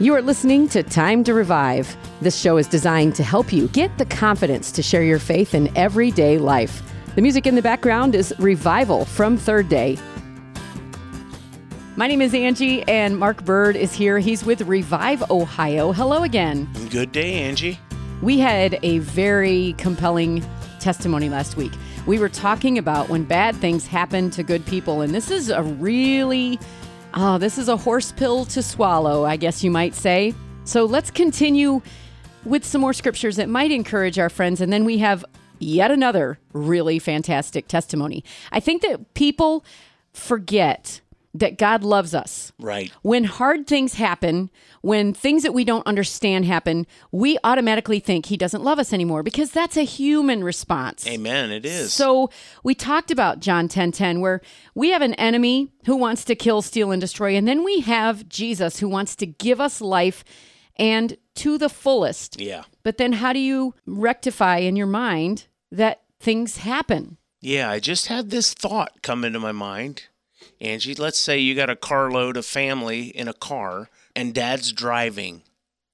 You are listening to Time to Revive. This show is designed to help you get the confidence to share your faith in everyday life. The music in the background is Revival from Third Day. My name is Angie, and Mark Bird is here. He's with Revive Ohio. Hello again. Good day, Angie. We had a very compelling testimony last week. We were talking about when bad things happen to good people, and this is a really Oh, this is a horse pill to swallow, I guess you might say. So let's continue with some more scriptures that might encourage our friends. And then we have yet another really fantastic testimony. I think that people forget that God loves us. Right. When hard things happen, when things that we don't understand happen, we automatically think he doesn't love us anymore because that's a human response. Amen. It is. So we talked about John 10 10, where we have an enemy who wants to kill, steal, and destroy. And then we have Jesus who wants to give us life and to the fullest. Yeah. But then how do you rectify in your mind that things happen? Yeah. I just had this thought come into my mind. Angie, let's say you got a carload of family in a car and dad's driving,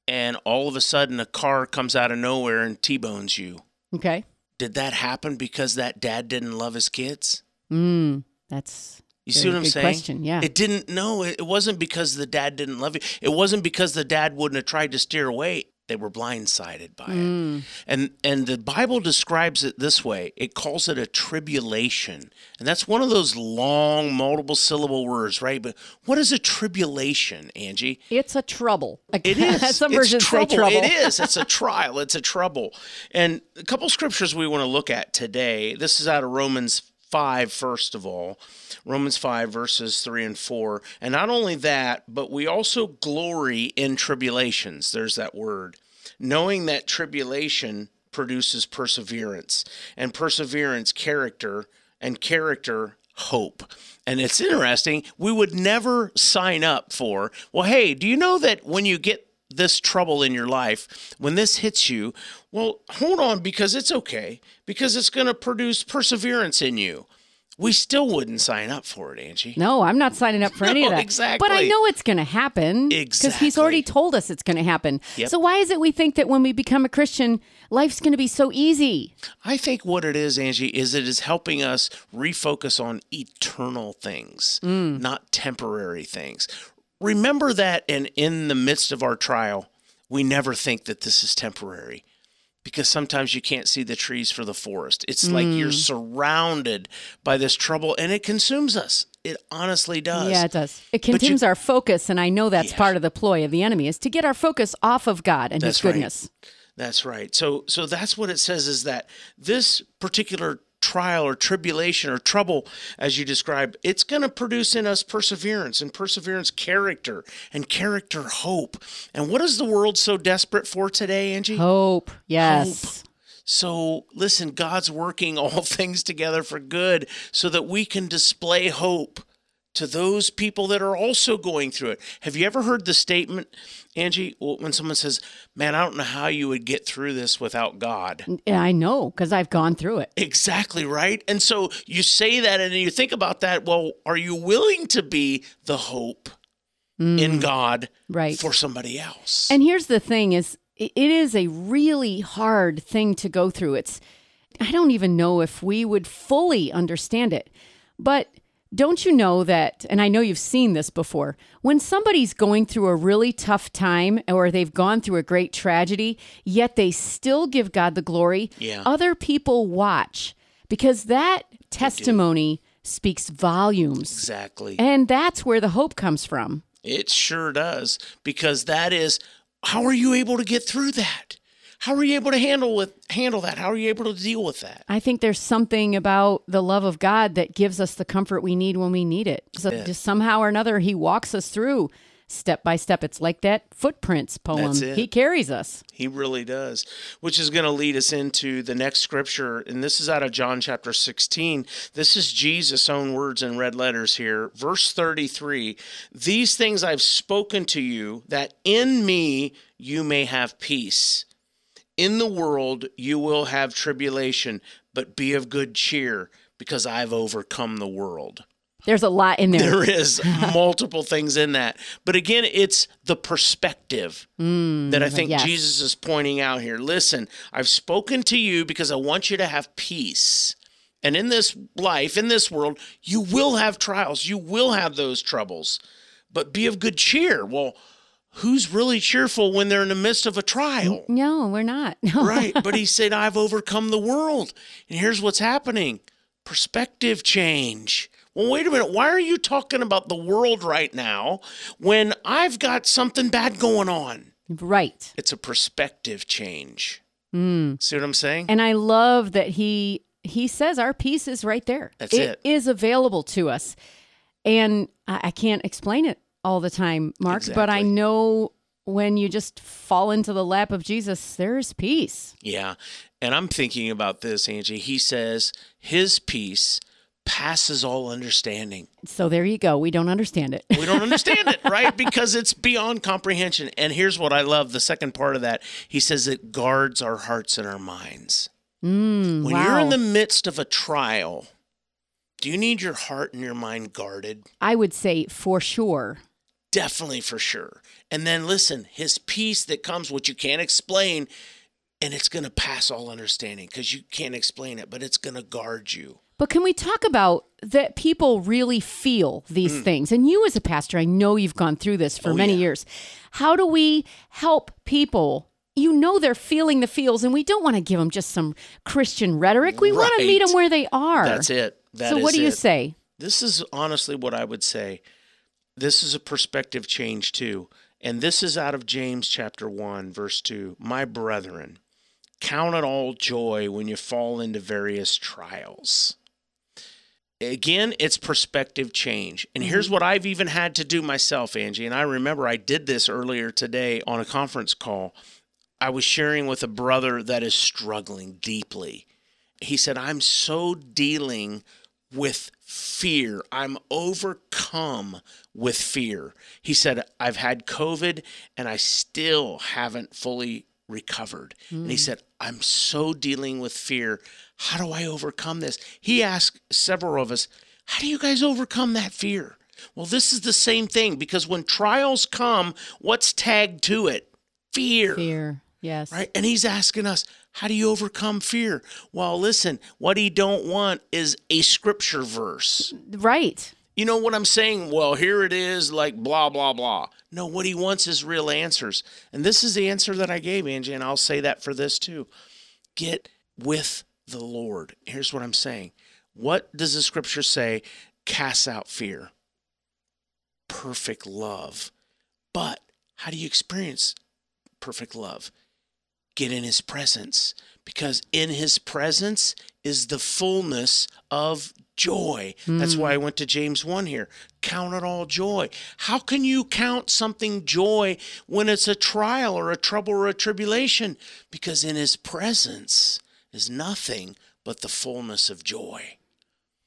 and all of a sudden a car comes out of nowhere and T bones you. Okay. Did that happen because that dad didn't love his kids? Mm, that's you see what I'm saying? Question, yeah. It didn't. No, it wasn't because the dad didn't love you. It wasn't because the dad wouldn't have tried to steer away they were blindsided by Mm. it. And and the Bible describes it this way. It calls it a tribulation. And that's one of those long multiple syllable words, right? But what is a tribulation, Angie? It's a trouble. It is. Some it's versions trouble. say trouble. It is. It's a trial. It's a trouble. And a couple scriptures we want to look at today. This is out of Romans 5, first of all. Romans 5, verses 3 and 4. And not only that, but we also glory in tribulations. There's that word. Knowing that tribulation produces perseverance, and perseverance, character, and character, hope. And it's interesting, we would never sign up for, well, hey, do you know that when you get this trouble in your life, when this hits you, well, hold on because it's okay, because it's going to produce perseverance in you. We still wouldn't sign up for it, Angie. No, I'm not signing up for any of that. exactly. But I know it's going to happen. Because he's already told us it's going to happen. Yep. So why is it we think that when we become a Christian, life's going to be so easy? I think what it is, Angie, is it is helping us refocus on eternal things, mm. not temporary things. Remember that, and in the midst of our trial, we never think that this is temporary because sometimes you can't see the trees for the forest. It's like you're hmm. surrounded by this trouble and it consumes us. It honestly does. Yeah, it does. It you- consumes our focus, and I know that's Yes. part of the ploy of the enemy is to get our focus off of God and That's His right. goodness. That's right. So so that's what it says is that this particular trial or tribulation or trouble as you describe it's going to produce in us perseverance and perseverance character and character hope. And what is the world so desperate for today, Angie? Hope. Yes. So listen, God's working all things together for good so that we can display hope to those people that are also going through it. Have you ever heard the statement, Angie, when someone says, Man, I don't know how you would get through this without God? I know because I've gone through it. Exactly right. And so you say that and you think about that. Well, are you willing to be the hope in God Mm. Right. for somebody else? And here's the thing is it is a really hard thing to go through. It's I don't even know if we would fully understand it. But don't you know that and I know you've seen this before. When somebody's going through a really tough time or they've gone through a great tragedy, yet they still give God the glory, Yeah. other people watch because that testimony speaks volumes. exactly. And that's where the hope comes from. It sure does because that is how are you able to get through that? How are you able to handle with handle that? How are you able to deal with that? I think there's something about the love of God that gives us the comfort we need when we need it. So Yeah. just somehow or another, He walks us through step by step. It's like that footprints poem. He carries us. He really does, which is going to lead us into the next scripture. And this is out of John chapter 16. This is Jesus' own words in red letters here. Verse 33 These things I've spoken to you, that in me you may have peace. In the world you will have tribulation, but be of good cheer, because I've overcome the world. There's a lot in there. There is multiple things in that. But again, it's the perspective mm, that I think yes. Jesus is pointing out here. Listen, I've spoken to you because I want you to have peace. And in this life, in this world, you will have trials, you will have those troubles, but be of good cheer. Well, who's really cheerful when they're in the midst of a trial? No, we're not. No. right. But he said, I've overcome the world. And here's what's happening perspective change. Well, wait a minute. Why are you talking about the world right now when I've got something bad going on? Right. It's a perspective change. Mm. See what I'm saying? And I love that he he says our peace is right there. That's it. It is available to us. And I, I can't explain it all the time, Mark, but I know when you just fall into the lap of Jesus, there's peace. Yeah. And I'm thinking about this, Angie. He says, His peace passes all understanding. So there you go. We don't understand it. We don't understand it, right? Because it's beyond comprehension. And here's what I love the second part of that. He says it guards our hearts and our minds. Mm, When wow. you're in the midst of a trial, do you need your heart and your mind guarded? I would say for sure. Definitely for sure. And then listen, his peace that comes, what you can't explain, and it's going to pass all understanding because you can't explain it, but it's going to guard you. But can we talk about that people really feel these things? And you, as a pastor, I know you've gone through this for Mm. Oh, many yeah. years. How do we help people? You know they're feeling the feels, and we don't want to give them just some Christian rhetoric. We want to meet them where they are. That's it. That so, what do you say? This is honestly what I would say. This is a perspective change too. And this is out of James chapter 1, verse 2. My brethren, count it all joy when you fall into various trials. Again, it's perspective change. And mm-hmm. here's what I've even had to do myself, Angie. And I remember I did this earlier today on a conference call. I was sharing with a brother that is struggling deeply. He said, I'm so dealing with fear. I'm overcome with fear. He said, I've had COVID and I still haven't fully recovered. And he hmm. said, I'm so dealing with fear. How do I overcome this? He asked several of us, How do you guys overcome that fear? Well, this is the same thing because when trials come, what's tagged to it? Fear Fear. Yes. right and he's asking us how do you overcome fear? Well listen what he don't want is a scripture verse. Right. you know what i'm saying? Well here it is like blah blah blah. No what he wants is real answers. And this is the answer that i gave angie and i'll say that for this too. Get with the lord. Here's what i'm saying. What does the scripture say? Cast out fear. Perfect love. But how do you experience perfect love get in his presence because in his presence is the fullness of joy. That's why I hmm. went to James 1 here. Count it all joy. How can you count something joy when it's a trial or a trouble or a tribulation? Because in his presence is nothing but the fullness of joy.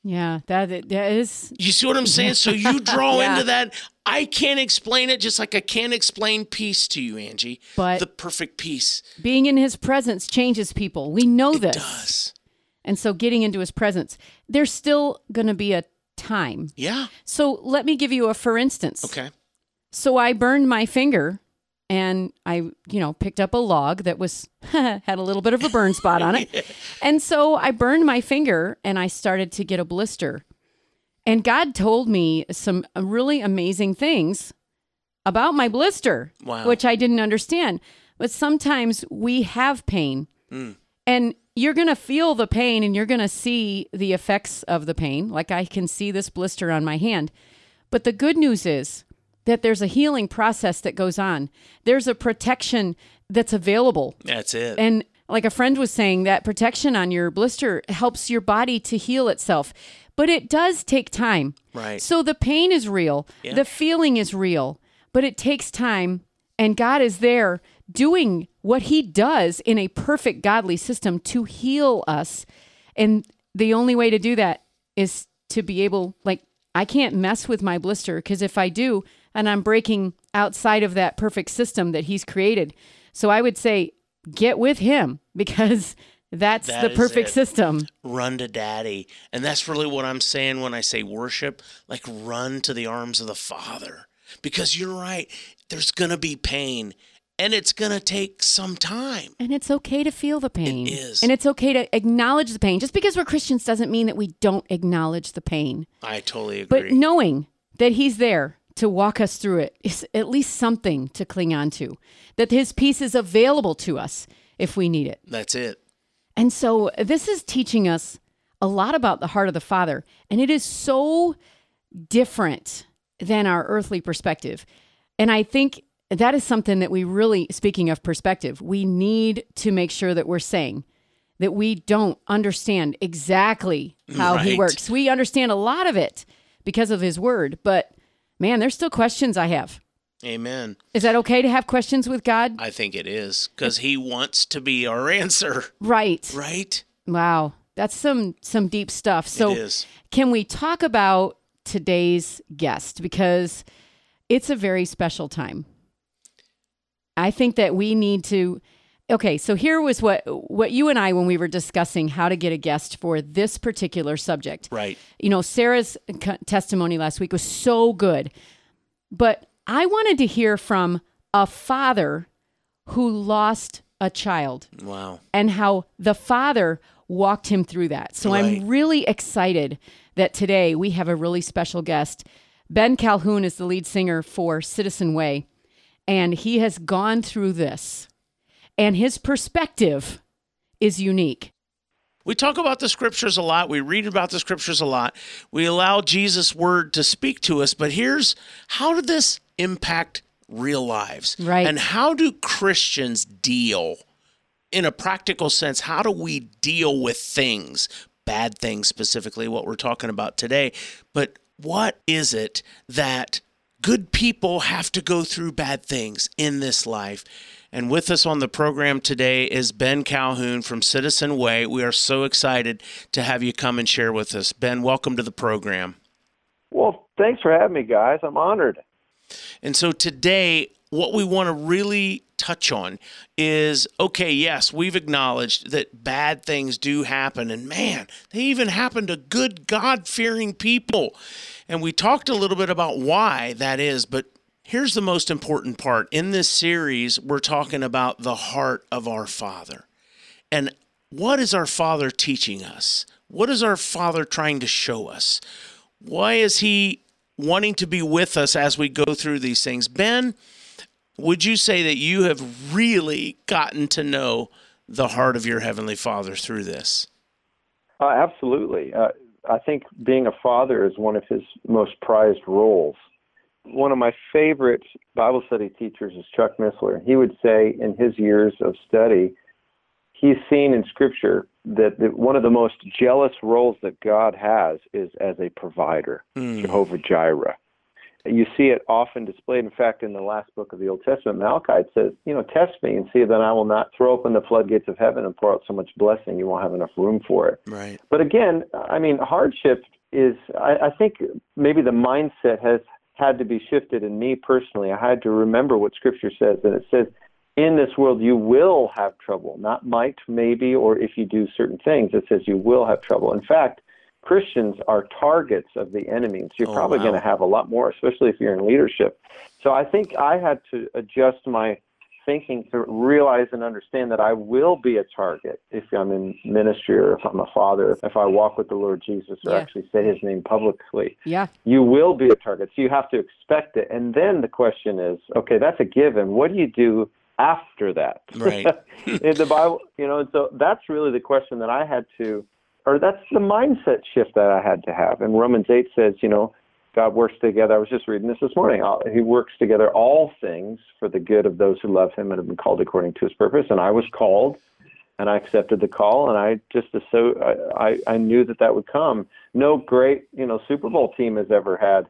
Yeah. That that is. You see what I'm saying? So you draw Yeah. into that. I can't explain it just like I can't explain peace to you, Angie. But- the perfect peace. Being in his presence changes people. We know this. It this. does. And so getting into his presence, there's still going to be a time. Yeah. So let me give you a for instance. Okay. So I burned my finger and I, you know, picked up a log that was had a little bit of a burn spot on it. And so I burned my finger and I started to get a blister. And God told me some really amazing things about my blister, Wow. which I didn't understand. But sometimes we have pain. Mm. And you're going to feel the pain and you're going to see the effects of the pain. Like I can see this blister on my hand. But the good news is that there's a healing process that goes on. There's a protection that's available. That's it. And like a friend was saying, that protection on your blister helps your body to heal itself. But it does take time. Right. So the pain is real, Yeah. the feeling is real, but it takes time. And God is there doing what He does in a perfect godly system to heal us. And the only way to do that is to be able, like, I can't mess with my blister because if I do, and I'm breaking outside of that perfect system that He's created. So I would say, get with Him because That's That the perfect it. system. run to daddy. And that's really what I'm saying when I say worship, like run to the arms of the Father. Because you're right, there's going to be pain and it's going to take some time. And it's okay to feel the pain. is. And it's okay to acknowledge the pain. Just because we're Christians doesn't mean that we don't acknowledge the pain. I totally agree. But knowing that He's there to walk us through it is at least something to cling on to, that His peace is available to us if we need it. that's it. And so this is teaching us a lot about the heart of the Father. And it is so different than our earthly perspective. And I think that is something that we really, speaking of perspective, we need to make sure that we're saying that we don't understand exactly mm, how he works. We understand a lot of it because of his word, but man, there's still questions I have. Amen. Is that okay to have questions with God? I think it is because he wants to be our answer, Right. right? Wow. That's some some deep stuff. So it is. Can we talk about today's guest because it's a very special time. I think that we need to Okay, so here was what what you and I when we were discussing how to get a guest for this particular subject. Right. You know, Sarah's c- testimony last week was so good. But I wanted to hear from a father who lost a child Wow. and how the father walked him through that. So Right. I'm really excited that today we have a really special guest. Ben Calhoun is the lead singer for Citizen Way, and he has gone through this, and his perspective is unique. We talk about the scriptures a lot. We read about the scriptures a lot. We allow Jesus' word to speak to us. But here's how did this impact real lives? Right. And how do Christians deal in a practical sense? How do we deal with things, bad things specifically, what we're talking about today? But what is it that good people have to go through bad things in this life? And with us on the program today is Ben Calhoun from Citizen Way. We are so excited to have you come and share with us. Ben, welcome to the program. Well, thanks for having me, guys. I'm honored. And so today, what we want to really touch on is okay, yes, we've acknowledged that bad things do happen. And man, they even happen to good, God fearing people. And we talked a little bit about why that is. But here's the most important part in this series, we're talking about the heart of our Father. And what is our Father teaching us? What is our Father trying to show us? Why is He wanting to be with us as we go through these things? Ben, would you say that you have really gotten to know the heart of your Heavenly Father through this? Uh, absolutely. Uh, I think being a father is one of his most prized roles. One of my favorite Bible study teachers is Chuck Missler. He would say in his years of study, he's seen in Scripture that, that one of the most jealous roles that God has is as a provider, Mm. Jehovah Jireh. You see it often displayed. In fact, in the last book of the Old Testament, Malachi it says, "You know, test me and see that I will not throw open the floodgates of heaven and pour out so much blessing you won't have enough room for it." Right. But again, I mean, hardship is, I, I think maybe the mindset has had to be shifted in me personally. I had to remember what Scripture says, and it says, in this world you will have trouble, not might, maybe, or if you do certain things. It says you will have trouble. In fact, Christians are targets of the enemy, and so you're Oh, probably wow. going to have a lot more, especially if you're in leadership. So I think I had to adjust my thinking to realize and understand that I will be a target if I'm in ministry or if I'm a father, if I walk with the Lord Jesus or Yeah. actually say his name publicly. Yeah. You will be a target. So you have to expect it. And then the question is, okay, that's a given. What do you do after that? Right. in the Bible, you know, and so that's really the question that I had to or that's the mindset shift that I had to have. And Romans 8 says, you know, God works together. I was just reading this this morning. He works together all things for the good of those who love Him and have been called according to His purpose. And I was called, and I accepted the call, and I just so I, I I knew that that would come. No great you know Super Bowl team has ever had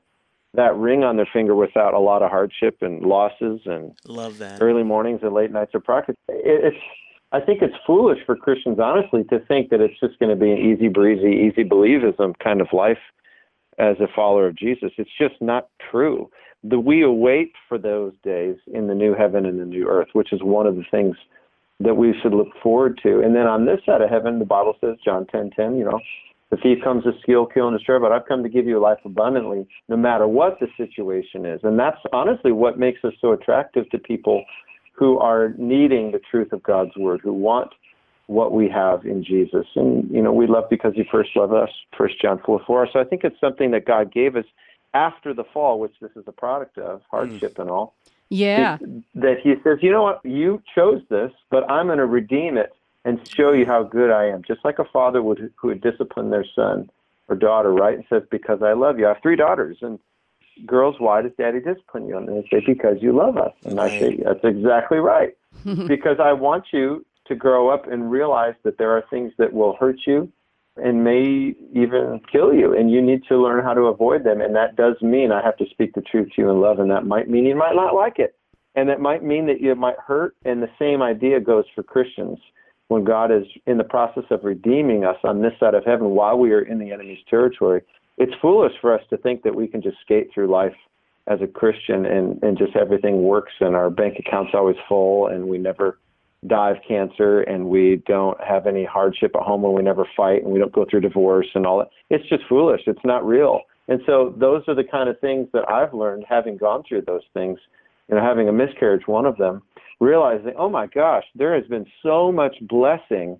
that ring on their finger without a lot of hardship and losses and Love that. early mornings and late nights of practice. It, it's I think it's foolish for Christians, honestly, to think that it's just going to be an easy breezy, easy believism kind of life as a follower of Jesus. It's just not true. The we await for those days in the new heaven and the new earth, which is one of the things that we should look forward to. And then on this side of heaven, the Bible says, John 10 10, you know, the thief comes to steal, kill, and destroy, but I've come to give you life abundantly, no matter what the situation is. And that's honestly what makes us so attractive to people who are needing the truth of God's word, who want what we have in Jesus. And, you know, we love because he first loved us, First John 4 4. So I think it's something that God gave us after the fall, which this is a product of, hardship mm. and all. Yeah. That he says, you know what, you chose this, but I'm going to redeem it and show you how good I am. Just like a father would who would discipline their son or daughter, right? And says, Because I love you. I have three daughters and girls, why does daddy discipline you? And they say, Because you love us. And. I say, That's exactly right. because I want you to grow up and realize that there are things that will hurt you and may even kill you and you need to learn how to avoid them. And that does mean I have to speak the truth to you in love and that might mean you might not like it. And that might mean that you might hurt. And the same idea goes for Christians. When God is in the process of redeeming us on this side of heaven while we are in the enemy's territory, it's foolish for us to think that we can just skate through life as a Christian and, and just everything works and our bank account's always full and we never die of cancer and we don't have any hardship at home and we never fight and we don't go through divorce and all that. It's just foolish. It's not real. And so those are the kind of things that I've learned having gone through those things, you know, having a miscarriage, one of them, realizing, oh my gosh, there has been so much blessing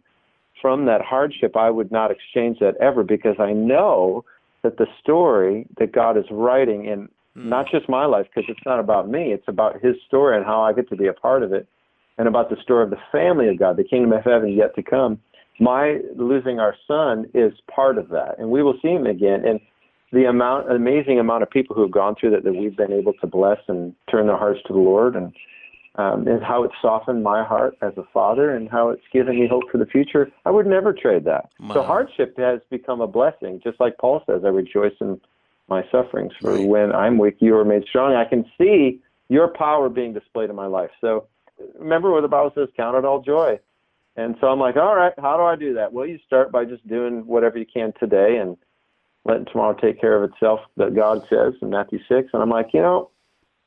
from that hardship. I would not exchange that ever because I know that the story that God is writing in mm. not just my life, because it's not about me, it's about His story and how I get to be a part of it, and about the story of the family of God, the kingdom of heaven yet to come. My losing our son is part of that, and we will see him again. And the amount, amazing amount of people who have gone through that that we've been able to bless and turn their hearts to the Lord, and um, and how it's softened my heart as a father and how it's given me hope for the future. I would never trade that. Wow. So hardship has become a blessing, just like Paul says, I rejoice in my sufferings. For right. when I'm weak, you are made strong. I can see your power being displayed in my life. So remember what the Bible says, count it all joy. And so I'm like, all right, how do I do that? Well, you start by just doing whatever you can today and letting tomorrow take care of itself, that God says in Matthew 6. And I'm like, you know,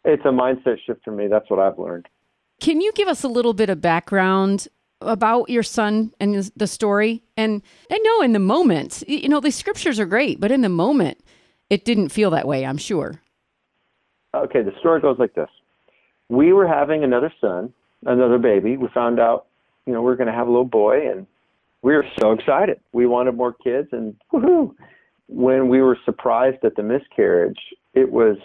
it's a mindset shift for me. That's what I've learned. Can you give us a little bit of background about your son and the story? And I know in the moment, you know, the scriptures are great, but in the moment, it didn't feel that way, I'm sure. Okay, the story goes like this. We were having another son, another baby. We found out, you know, we are going to have a little boy, and we were so excited. We wanted more kids, and woohoo! When we were surprised at the miscarriage, it was,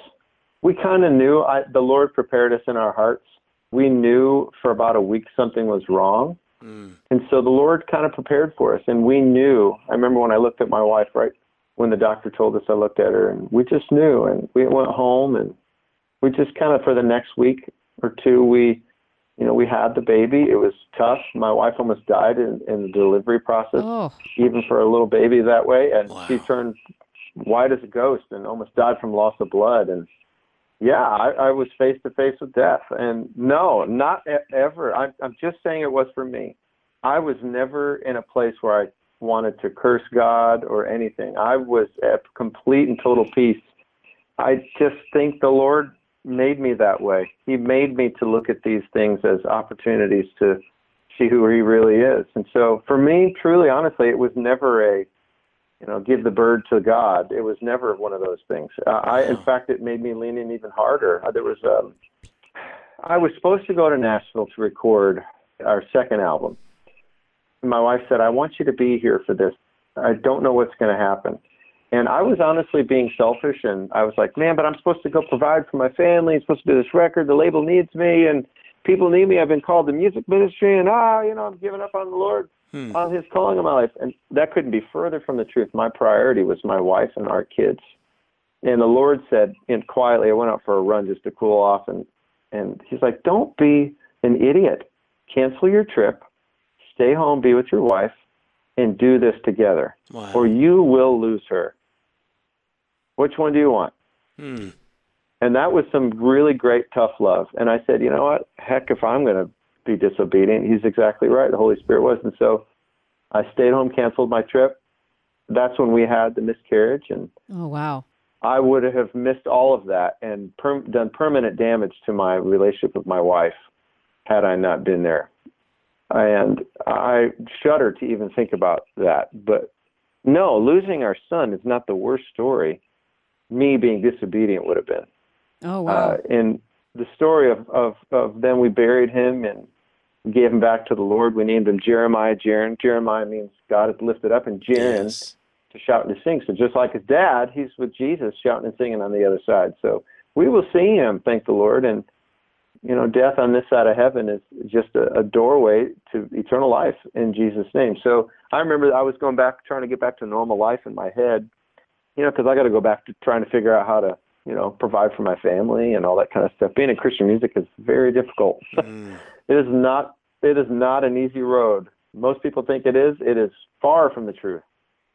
we kind of knew I, the Lord prepared us in our hearts we knew for about a week something was wrong. Mm. And so the Lord kind of prepared for us. And we knew. I remember when I looked at my wife, right when the doctor told us, I looked at her and we just knew. And we went home and we just kind of, for the next week or two, we, you know, we had the baby. It was tough. My wife almost died in, in the delivery process, oh. even for a little baby that way. And wow. she turned white as a ghost and almost died from loss of blood. And yeah, I, I was face to face with death, and no, not ever. I, I'm just saying it was for me. I was never in a place where I wanted to curse God or anything. I was at complete and total peace. I just think the Lord made me that way. He made me to look at these things as opportunities to see who He really is. And so, for me, truly, honestly, it was never a you know, give the bird to God. It was never one of those things. Uh, I, in fact, it made me lean in even harder. Uh, there was, um, I was supposed to go to Nashville to record our second album. My wife said, "I want you to be here for this. I don't know what's going to happen." And I was honestly being selfish, and I was like, "Man, but I'm supposed to go provide for my family. I'm supposed to do this record. The label needs me, and people need me. I've been called to music ministry, and ah, you know, I'm giving up on the Lord." hmm. on his calling in my life. And that couldn't be further from the truth. My priority was my wife and our kids. And the Lord said, and quietly, I went out for a run just to cool off. And, and he's like, don't be an idiot. Cancel your trip, stay home, be with your wife, and do this together, wow. or you will lose her. Which one do you want? Hmm. And that was some really great, tough love. And I said, you know what? Heck, if I'm going to be disobedient. He's exactly right. The Holy Spirit was. And so I stayed home, canceled my trip. That's when we had the miscarriage. And oh, wow. I would have missed all of that and per- done permanent damage to my relationship with my wife had I not been there. and I shudder to even think about that. But no, losing our son is not the worst story. Me being disobedient would have been. Oh wow! Uh, and the story of, of of then we buried him and gave him back to the Lord. We named him Jeremiah Jaron. Jeremiah means God is lifted up, and Jaron Yes. to shout and to sing. So just like his dad, he's with Jesus shouting and singing on the other side. So we will see him, thank the Lord. And you know, death on this side of heaven is just a, a doorway to eternal life in Jesus' name. So I remember I was going back, trying to get back to normal life in my head, you know, because I got to go back to trying to figure out how to, you know, provide for my family and all that kind of stuff. Being in Christian music is very difficult. Mm. it is not. It is not an easy road. Most people think it is. It is far from the truth.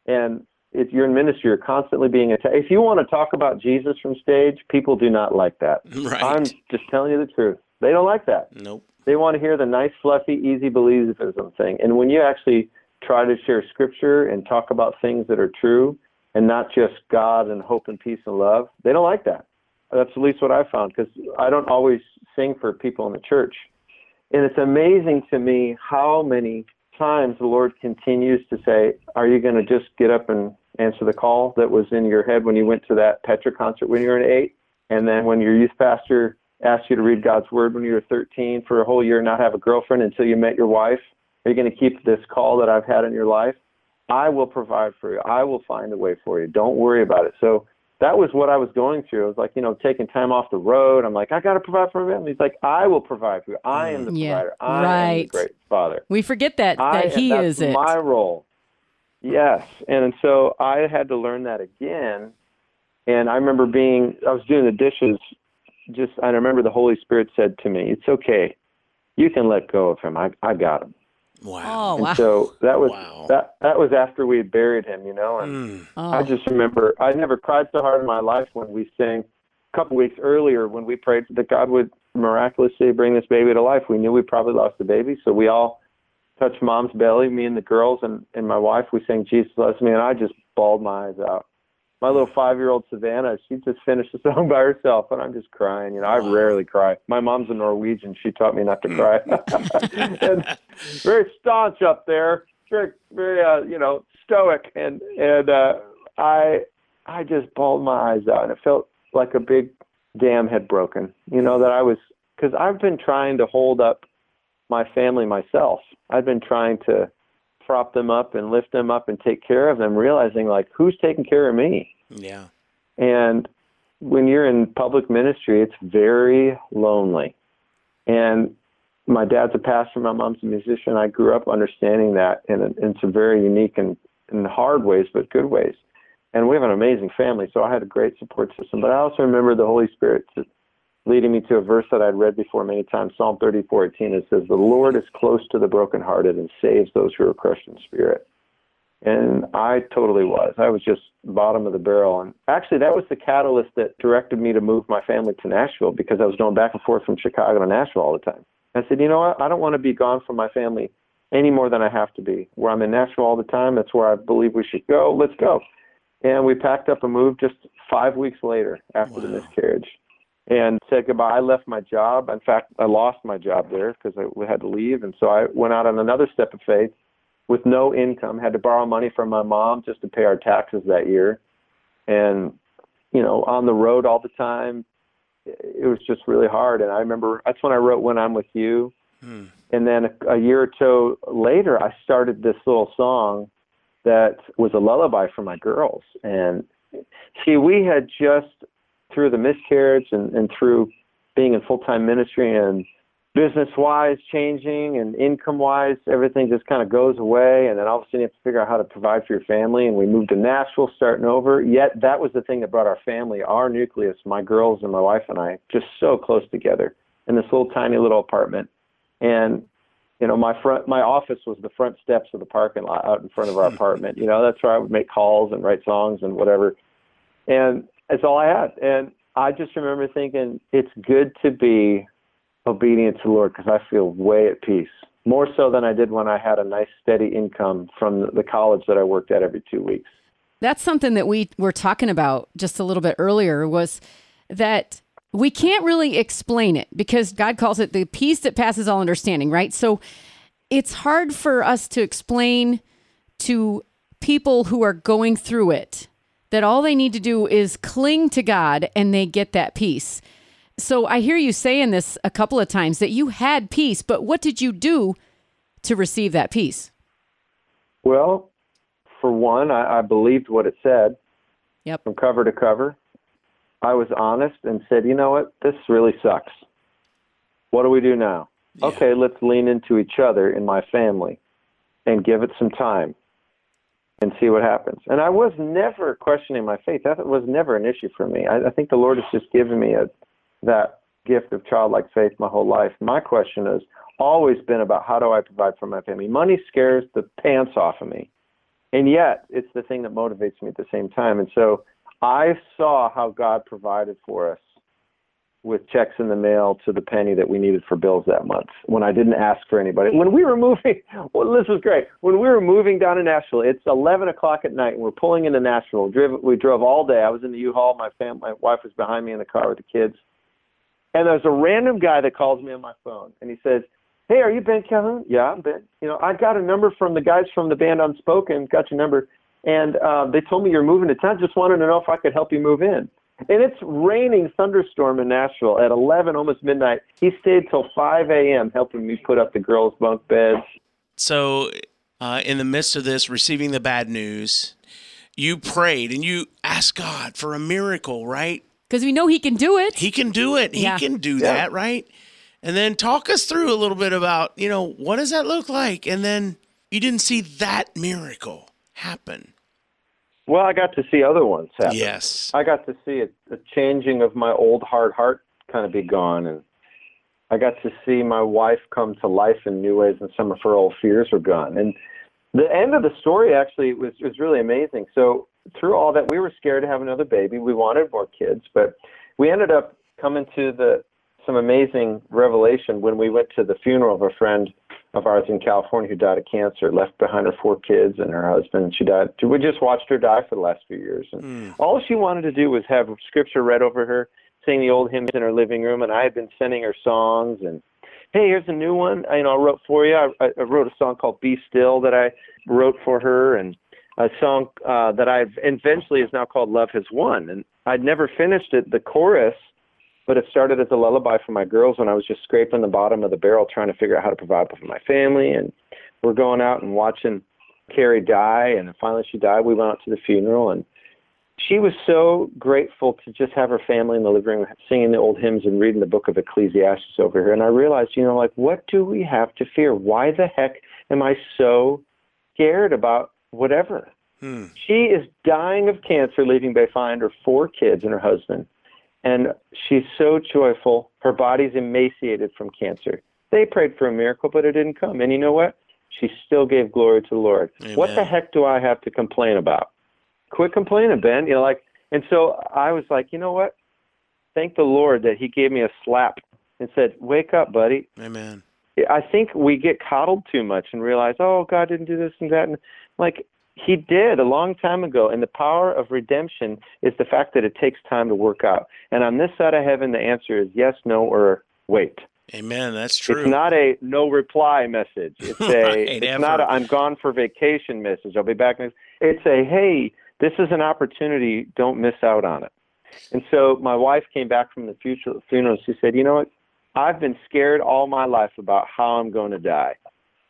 And if you're in ministry, you're constantly being attacked. If you want to talk about Jesus from stage, people do not like that. Right. I'm just telling you the truth. They don't like that. Nope. They want to hear the nice, fluffy, easy believism thing. And when you actually try to share scripture and talk about things that are true and not just God and hope and peace and love, they don't like that. That's at least what I found because I don't always sing for people in the church. And it's amazing to me how many times the Lord continues to say, Are you going to just get up and answer the call that was in your head when you went to that Petra concert when you were an eight? And then when your youth pastor asked you to read God's word when you were 13 for a whole year, not have a girlfriend until you met your wife? Are you going to keep this call that I've had in your life? I will provide for you. I will find a way for you. Don't worry about it. So that was what I was going through. I was like, you know, taking time off the road. I'm like, I got to provide for my family. He's like, I will provide for you. I am the Yeah, provider. I am the right. great father. We forget that I, that he is it. my role. Yes, and so I had to learn that again. And I remember being, I was doing the dishes. Just, I remember the Holy Spirit said to me, "It's okay, you can let go of him. I, I got him." Wow. Oh And wow! so that was Wow. that. That was after we had buried him, you know. And Mm. oh. I just remember I never cried so hard in my life when we sang a couple weeks earlier when we prayed that God would miraculously bring this baby to life. We knew we probably lost the baby, so we all touched mom's belly, me and the girls and, and my wife. We sang Jesus Loves Me, and I just bawled my eyes out. My little five year old Savannah, she just finished the song by herself, and I'm just crying. You know, I Wow. rarely cry. My mom's a Norwegian. She taught me not to cry. and very staunch up there, very, very, uh, you know, stoic. And and uh, I, I just bawled my eyes out, and it felt like a big dam had broken. You know that I was because I've been trying to hold up my family myself. I've been trying to prop them up and lift them up and take care of them, realizing like who's taking care of me. Yeah. And when you're in public ministry, it's very lonely. And my dad's a pastor, my mom's a musician. I grew up understanding that in, in some very unique and, and hard ways, but good ways. And we have an amazing family, so I had a great support system. But I also remember the Holy Spirit leading me to a verse that I'd read before many times, Psalm 34:18. It says, "The Lord is close to the brokenhearted and saves those who are crushed in spirit." And I totally was. I was just bottom of the barrel. And actually, that was the catalyst that directed me to move my family to Nashville because I was going back and forth from Chicago to Nashville all the time. I said, you know what? I don't want to be gone from my family any more than I have to be. Where I'm in Nashville all the time, that's where I believe we should go. Let's go. And we packed up and moved just five weeks later after the miscarriage and said goodbye. I left my job. In fact, I lost my job there because I we had to leave. And so I went out on another step of faith with no income, had to borrow money from my mom just to pay our taxes that year. And, you know, on the road all the time, it was just really hard. And I remember that's when I wrote When I'm With You. Hmm. And then a, a year or two later, I started this little song that was a lullaby for my girls. And see, we had just through the miscarriage and, and through being in full time ministry and business wise changing and income wise, everything just kind of goes away. And then all of a sudden you have to figure out how to provide for your family. And we moved to Nashville, starting over. Yet that was the thing that brought our family, our nucleus, my girls and my wife and I, just so close together in this little tiny little apartment. And you know, my front, my office was the front steps of the parking lot out in front of our apartment. You know, that's where I would make calls and write songs and whatever. And that's all I had. And I just remember thinking, it's good to be obedient to the Lord because I feel way at peace, more so than I did when I had a nice steady income from the- college that I worked at every two weeks. That's something that we were talking about just a little bit earlier was that we can't really explain it because God calls it the peace that passes all understanding, right? So it's hard for us to explain to people who are going through it that all they need to do is cling to God and they get that peace. So I hear you saying this a couple of times that you had peace, but what did you do to receive that peace? Well, for one, I, I believed what it said. Yep. From cover to cover. I was honest and said, you know what, this really sucks. What do we do now? Yeah. Okay, let's lean into each other in my family and give it some time and see what happens. And I was never questioning my faith. That was never an issue for me. I, I think the Lord has just given me a, that gift of childlike faith my whole life. My question has always been about how do I provide for my family. Money scares the pants off of me, and yet it's the thing that motivates me at the same time. And so I saw how God provided for us with checks in the mail to the penny that we needed for bills that month when I didn't ask for anybody. When we were moving, well, this was great. When we were moving down to Nashville, it's 11 o'clock at night, and we're pulling into Nashville. We drove, all day. I was in the U-Haul. My my wife was behind me in the car with the kids. And there's a random guy that calls me on my phone, and he says, "Hey, are you Ben Calhoun?" Yeah, I'm Ben. You know, I got a number from the guys from the band Unspoken. Got your number, and uh, they told me you're moving to town. Just wanted to know if I could help you move in. And it's raining thunderstorm in Nashville at 11, almost midnight. He stayed till 5 a.m. helping me put up the girls' bunk beds. So, uh, in the midst of this, receiving the bad news, you prayed and you asked God for a miracle, right? Because we know He can do it. He can do it. Yeah. He can do yeah. that, right? And then talk us through a little bit about, you know, what does that look like? And then you didn't see that miracle happen. Well, I got to see other ones happen. Yes. I got to see a, a changing of my old hard heart kind of be gone, and I got to see my wife come to life in new ways, and some of her old fears were gone. And the end of the story actually was was really amazing. So through all that, we were scared to have another baby. We wanted more kids, but we ended up coming to the some amazing revelation when we went to the funeral of a friend of ours in California who died of cancer, left behind her four kids and her husband. She died. We just watched her die for the last few years, and mm. all she wanted to do was have scripture read over her, sing the old hymns in her living room, and I had been sending her songs and. Hey, here's a new one. I, you know, I wrote for you. I, I wrote a song called "Be Still" that I wrote for her, and a song uh, that I've eventually is now called "Love Has Won." And I'd never finished it. The chorus but it started as a lullaby for my girls when I was just scraping the bottom of the barrel trying to figure out how to provide for my family. And we're going out and watching Carrie die, and finally she died. We went out to the funeral, and she was so grateful to just have her family in the living room singing the old hymns and reading the book of Ecclesiastes over here. And I realized, you know, like, what do we have to fear? Why the heck am I so scared about whatever? Hmm. She is dying of cancer, leaving behind her four kids and her husband and she's so joyful. Her body's emaciated from cancer. They prayed for a miracle, but it didn't come. And you know what? She still gave glory to the Lord. Amen. What the heck do I have to complain about? Quit complaining, Ben. You know, like, and so I was like, you know what? Thank the Lord that He gave me a slap and said, "Wake up, buddy." Amen. I think we get coddled too much and realize, oh, God didn't do this and that, and like he did a long time ago. And the power of redemption is the fact that it takes time to work out. And on this side of heaven, the answer is yes, no, or wait. Amen. That's true. It's not a no reply message. It's a right, it's ever. not a I'm gone for vacation message. I'll be back next. It's a hey, this is an opportunity. Don't miss out on it. And so my wife came back from the future, funeral. She said, you know what? I've been scared all my life about how I'm going to die.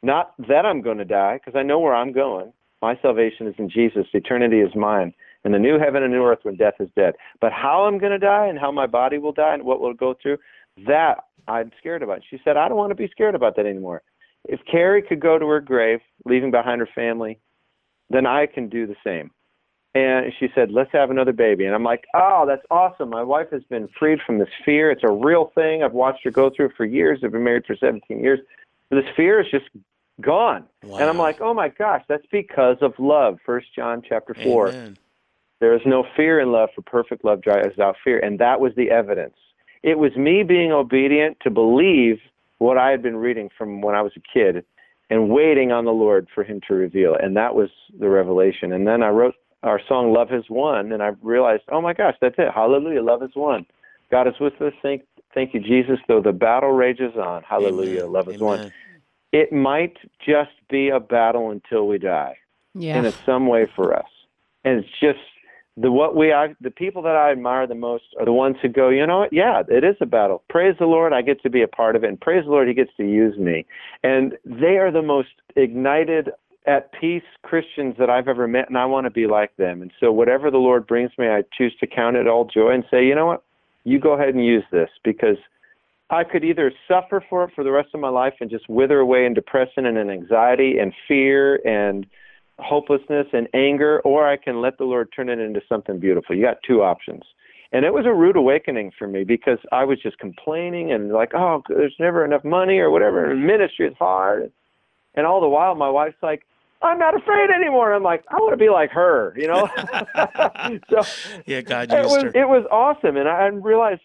Not that I'm going to die, because I know where I'm going. My salvation is in Jesus. Eternity is mine. And the new heaven and new earth when death is dead. But how I'm going to die and how my body will die and what will go through, that I'm scared about. She said, I don't want to be scared about that anymore. If Carrie could go to her grave, leaving behind her family, then I can do the same. And she said, Let's have another baby. And I'm like, Oh, that's awesome. My wife has been freed from this fear. It's a real thing. I've watched her go through it for years. I've been married for 17 years. This fear is just gone. Wow. And I'm like, oh my gosh, that's because of love. First John chapter four. Amen. There is no fear in love, for perfect love drives out fear. And that was the evidence. It was me being obedient to believe what I had been reading from when I was a kid and waiting on the Lord for him to reveal. And that was the revelation. And then I wrote our song Love Has Won and I realized, oh my gosh, that's it. Hallelujah, love has won. God is with us. Thank thank you, Jesus, though the battle rages on. Hallelujah, Amen. love has won it might just be a battle until we die Yeah. in some way for us. And it's just the what we I, the people that I admire the most are the ones who go, you know what? Yeah, it is a battle. Praise the Lord, I get to be a part of it, and praise the Lord, He gets to use me. And they are the most ignited, at peace Christians that I've ever met, and I want to be like them. And so, whatever the Lord brings me, I choose to count it all joy and say, you know what? You go ahead and use this because I could either suffer for it for the rest of my life and just wither away in depression and in anxiety and fear and hopelessness and anger, or I can let the Lord turn it into something beautiful. You got two options. And it was a rude awakening for me because I was just complaining and like, oh, there's never enough money or whatever. And ministry is hard. And all the while, my wife's like, I'm not afraid anymore. I'm like, I want to be like her, you know? so Yeah, God it used was her. it was awesome, and I realized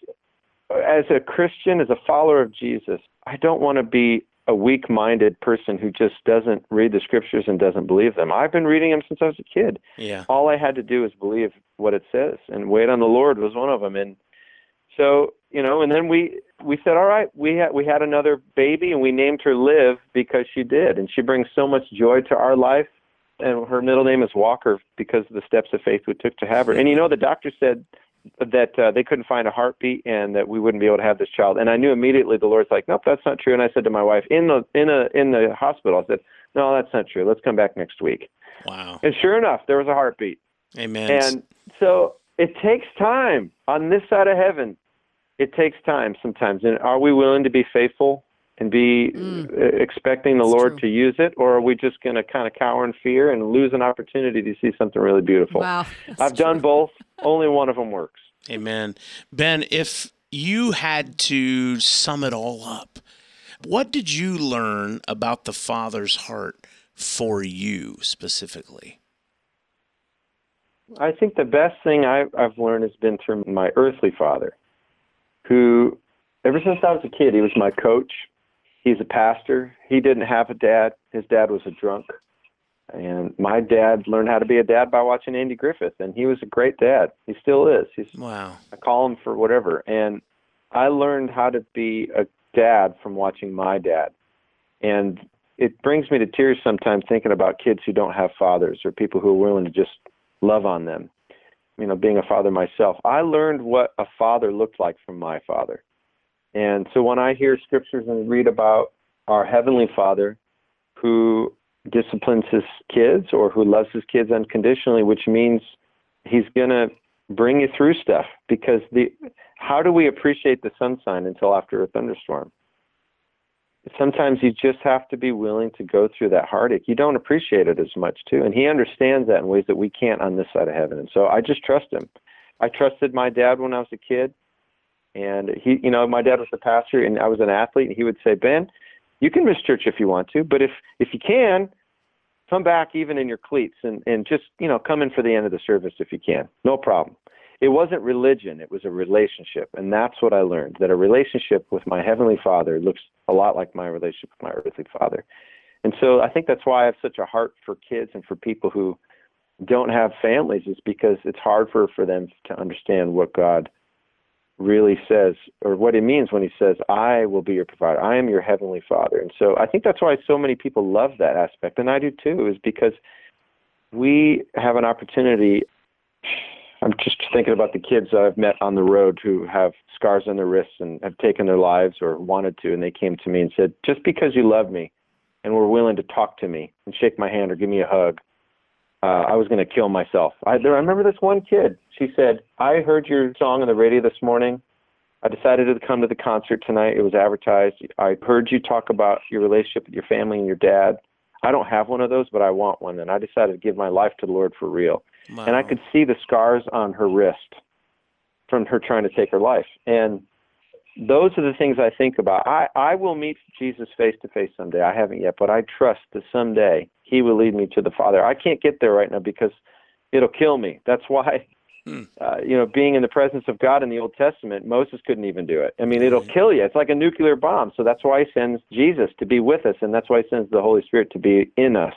as a Christian, as a follower of Jesus, I don't want to be a weak-minded person who just doesn't read the scriptures and doesn't believe them. I've been reading them since I was a kid. Yeah. All I had to do was believe what it says, and wait on the Lord was one of them. And so, you know, and then we we said, all right, we had we had another baby, and we named her Liv because she did, and she brings so much joy to our life. And her middle name is Walker because of the steps of faith we took to have her. And you know, the doctor said that uh, they couldn't find a heartbeat and that we wouldn't be able to have this child. And I knew immediately the Lord's like, nope, that's not true. And I said to my wife in the in a in the hospital, I said, no, that's not true. Let's come back next week. Wow. And sure enough, there was a heartbeat. Amen. And so it takes time on this side of heaven. It takes time sometimes. And are we willing to be faithful and be Mm. uh, expecting the That's Lord true. to use it, or are we just going to kind of cower in fear and lose an opportunity to see something really beautiful? Wow. That's I've done both. Only one of them works. Amen. Ben, if you had to sum it all up, what did you learn about the Father's heart for you specifically? I think the best thing I, I've learned has been through my earthly father, who, ever since I was a kid, he was my coach. He's a pastor. He didn't have a dad. His dad was a drunk. And my dad learned how to be a dad by watching Andy Griffith, and he was a great dad. He still is. He's Wow. I call him for whatever. And I learned how to be a dad from watching my dad. And it brings me to tears sometimes thinking about kids who don't have fathers or people who are willing to just love on them. You know, being a father myself, I learned what a father looked like from my father. And so when I hear scriptures and read about our heavenly father who disciplines his kids or who loves his kids unconditionally, which means he's going to bring you through stuff because the how do we appreciate the sunshine until after a thunderstorm? Sometimes you just have to be willing to go through that heartache. You don't appreciate it as much too, and he understands that in ways that we can't on this side of heaven. And so I just trust him. I trusted my dad when I was a kid, and he, you know, my dad was a pastor and I was an athlete, and he would say, "Ben, you can miss church if you want to, but if if you can, come back even in your cleats and and just you know come in for the end of the service if you can. No problem. It wasn't religion it was a relationship and that's what i learned that a relationship with my heavenly father looks a lot like my relationship with my earthly father. And so i think that's why i have such a heart for kids and for people who don't have families is because it's hard for for them to understand what god really says or what it means when he says i will be your provider. I am your heavenly father. And so i think that's why so many people love that aspect and i do too is because we have an opportunity i'm just thinking about the kids that i've met on the road who have scars on their wrists and have taken their lives or wanted to and they came to me and said just because you love me and were willing to talk to me and shake my hand or give me a hug uh, I was going to kill myself. I, I remember this one kid. She said, I heard your song on the radio this morning. I decided to come to the concert tonight. It was advertised. I heard you talk about your relationship with your family and your dad. I don't have one of those, but I want one. And I decided to give my life to the Lord for real. Wow. And I could see the scars on her wrist from her trying to take her life. And those are the things I think about. I, I will meet Jesus face to face someday. I haven't yet, but I trust that someday he will lead me to the Father. I can't get there right now because it'll kill me. That's why, Hmm. uh, you know, being in the presence of God in the Old Testament, Moses couldn't even do it. I mean, it'll kill you. It's like a nuclear bomb. So that's why he sends Jesus to be with us, and that's why he sends the Holy Spirit to be in us.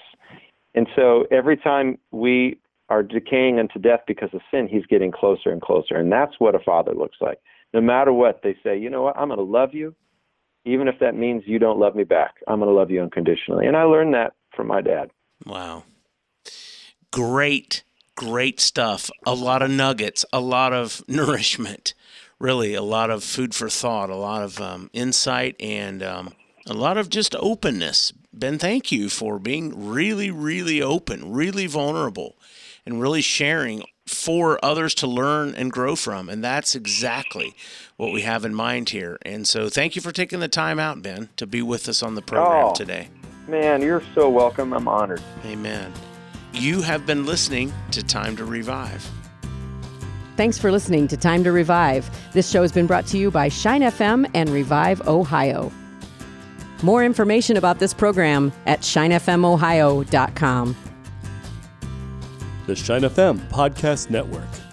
And so every time we are decaying unto death because of sin, he's getting closer and closer. And that's what a father looks like. No matter what, they say, you know what, I'm going to love you even if that means you don't love me back. I'm going to love you unconditionally. And I learned that from my dad. Wow. Great, great stuff. A lot of nuggets, a lot of nourishment, really, a lot of food for thought, a lot of um, insight, and um, a lot of just openness. Ben, thank you for being really, really open, really vulnerable, and really sharing for others to learn and grow from. And that's exactly what we have in mind here. And so thank you for taking the time out, Ben, to be with us on the program Oh. today. Man, you're so welcome. I'm honored. Amen. You have been listening to Time to Revive. Thanks for listening to Time to Revive. This show has been brought to you by Shine FM and Revive Ohio. More information about this program at shinefmohio.com. The Shine FM Podcast Network.